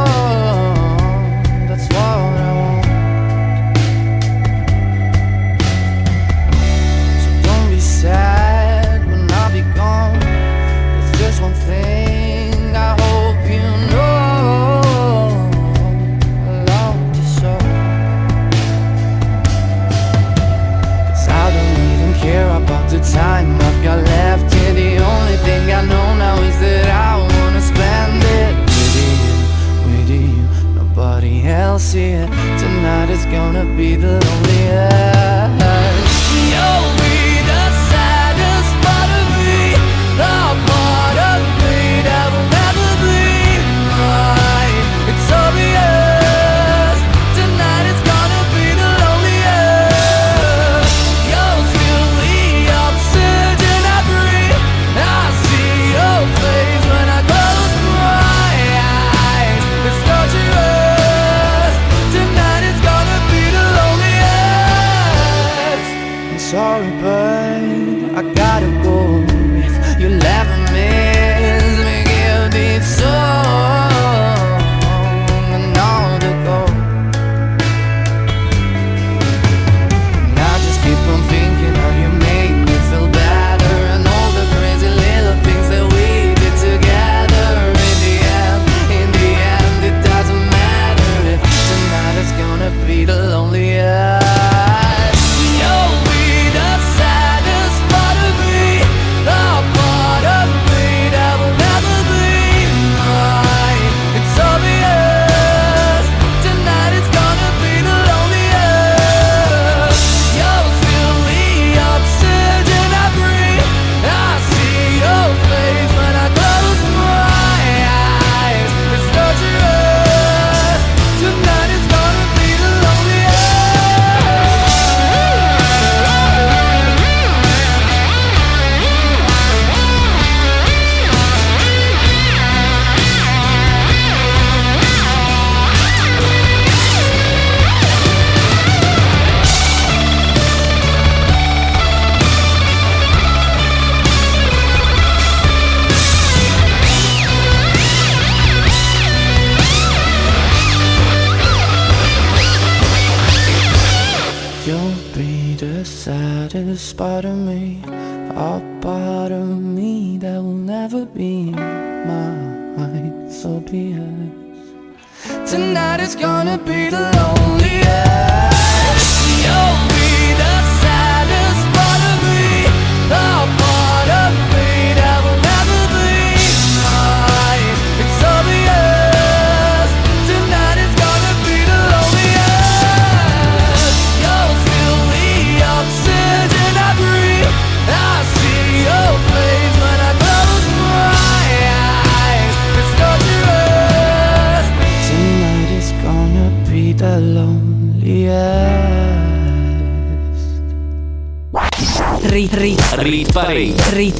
Else here. Tonight is gonna be the loneliest. You'll be the saddest part of me, oh,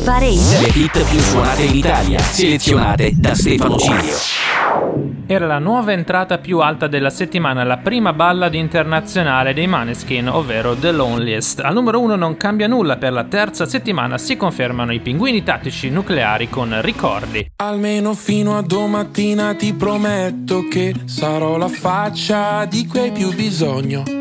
Parade. Le hit più suonate in Italia, selezionate da Stefano Cilio. Era la nuova entrata più alta della settimana, la prima ballad internazionale dei Maneskin, ovvero The Loneliest. Al numero 1 non cambia nulla, per la terza settimana si confermano i pinguini tattici nucleari con ricordi. Almeno fino a domattina ti prometto che sarò la faccia di cui hai più bisogno.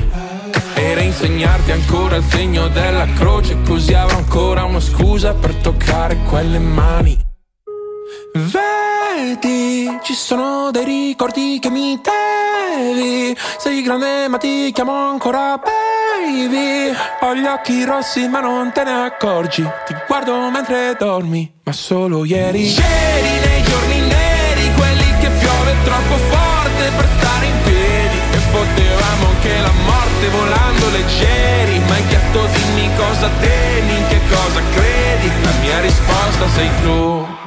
E reinsegnarti ancora il segno della croce, così avrò ancora una scusa per toccare quelle mani. Vedi, ci sono dei ricordi che mi devi. Sei grande ma ti chiamo ancora baby. Ho gli occhi rossi ma non te ne accorgi. Ti guardo mentre dormi, ma solo ieri. Ieri nei giorni neri, quelli che piove troppo forte per stare in piedi. E potevamo anche la morte volando leggeri. Ma hai chiesto dimmi cosa temi, in che cosa credi. La mia risposta sei tu.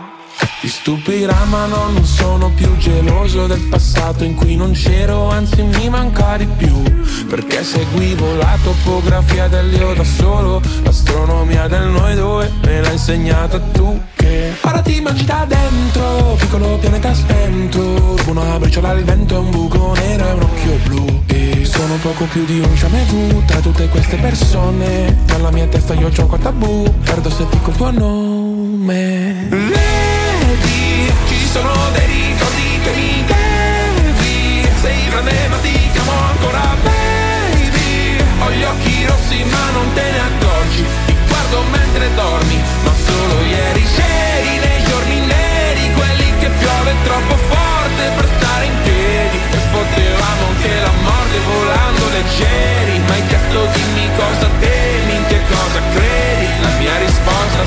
Ti stupirà ma no, non sono più geloso del passato in cui non c'ero, anzi mi manca di più Perché seguivo la topografia dell'io da solo L'astronomia del noi due me l'ha insegnata tu che Ora ti mangi da dentro, piccolo pianeta spento. Una briciola al vento, un buco nero e un occhio blu. E sono poco più di un vu tra tutte queste persone Nella mia testa io gioco a tabù, perdo se dico il tuo nome. Vedi, ci sono dei ricordi che mi devi. Sei grande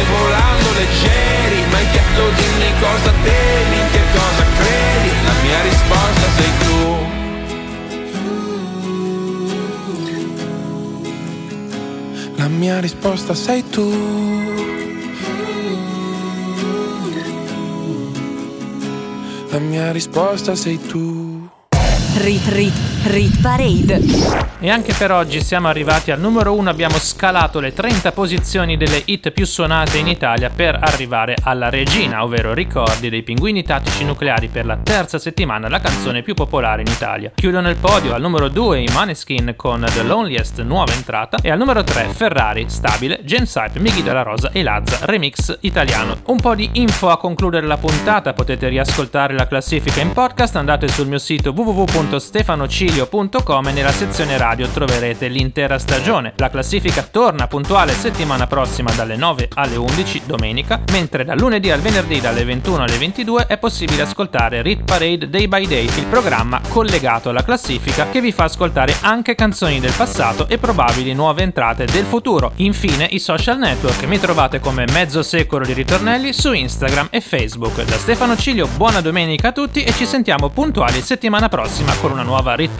la morte volando leggeri Ma hai chiesto dimmi cosa temi, in che cosa credi. La mia risposta sei tu. La mia risposta sei tu. La mia risposta sei tu. Rit, rit, rit parade. E anche per oggi siamo arrivati al numero 1, abbiamo scalato le 30 posizioni delle hit più suonate in Italia per arrivare alla regina, ovvero ricordi dei pinguini tattici nucleari per la terza settimana, la canzone più popolare in Italia. Chiudono il podio al numero 2 i Maneskin con The Loneliest, nuova entrata, e al numero 3 Ferrari, stabile, James Hype, Mighi della Rosa e Lazza, remix italiano. Un po' di info a concludere la puntata, potete riascoltare la classifica in podcast, andate sul mio sito www.stefanocilio.com stefanoncilio.com e nella sezione radio troverete l'intera stagione. La classifica torna puntuale settimana prossima dalle 9 alle 11 domenica, mentre dal lunedì al venerdì dalle 21 alle 22 è possibile ascoltare Rit Parade Day by Day, il programma collegato alla classifica che vi fa ascoltare anche canzoni del passato e probabili nuove entrate del futuro. Infine i social network, mi trovate come mezzo secolo di ritornelli su Instagram e Facebook. Da Stefano Cilio, buona domenica a tutti e ci sentiamo puntuali settimana prossima con una nuova Rit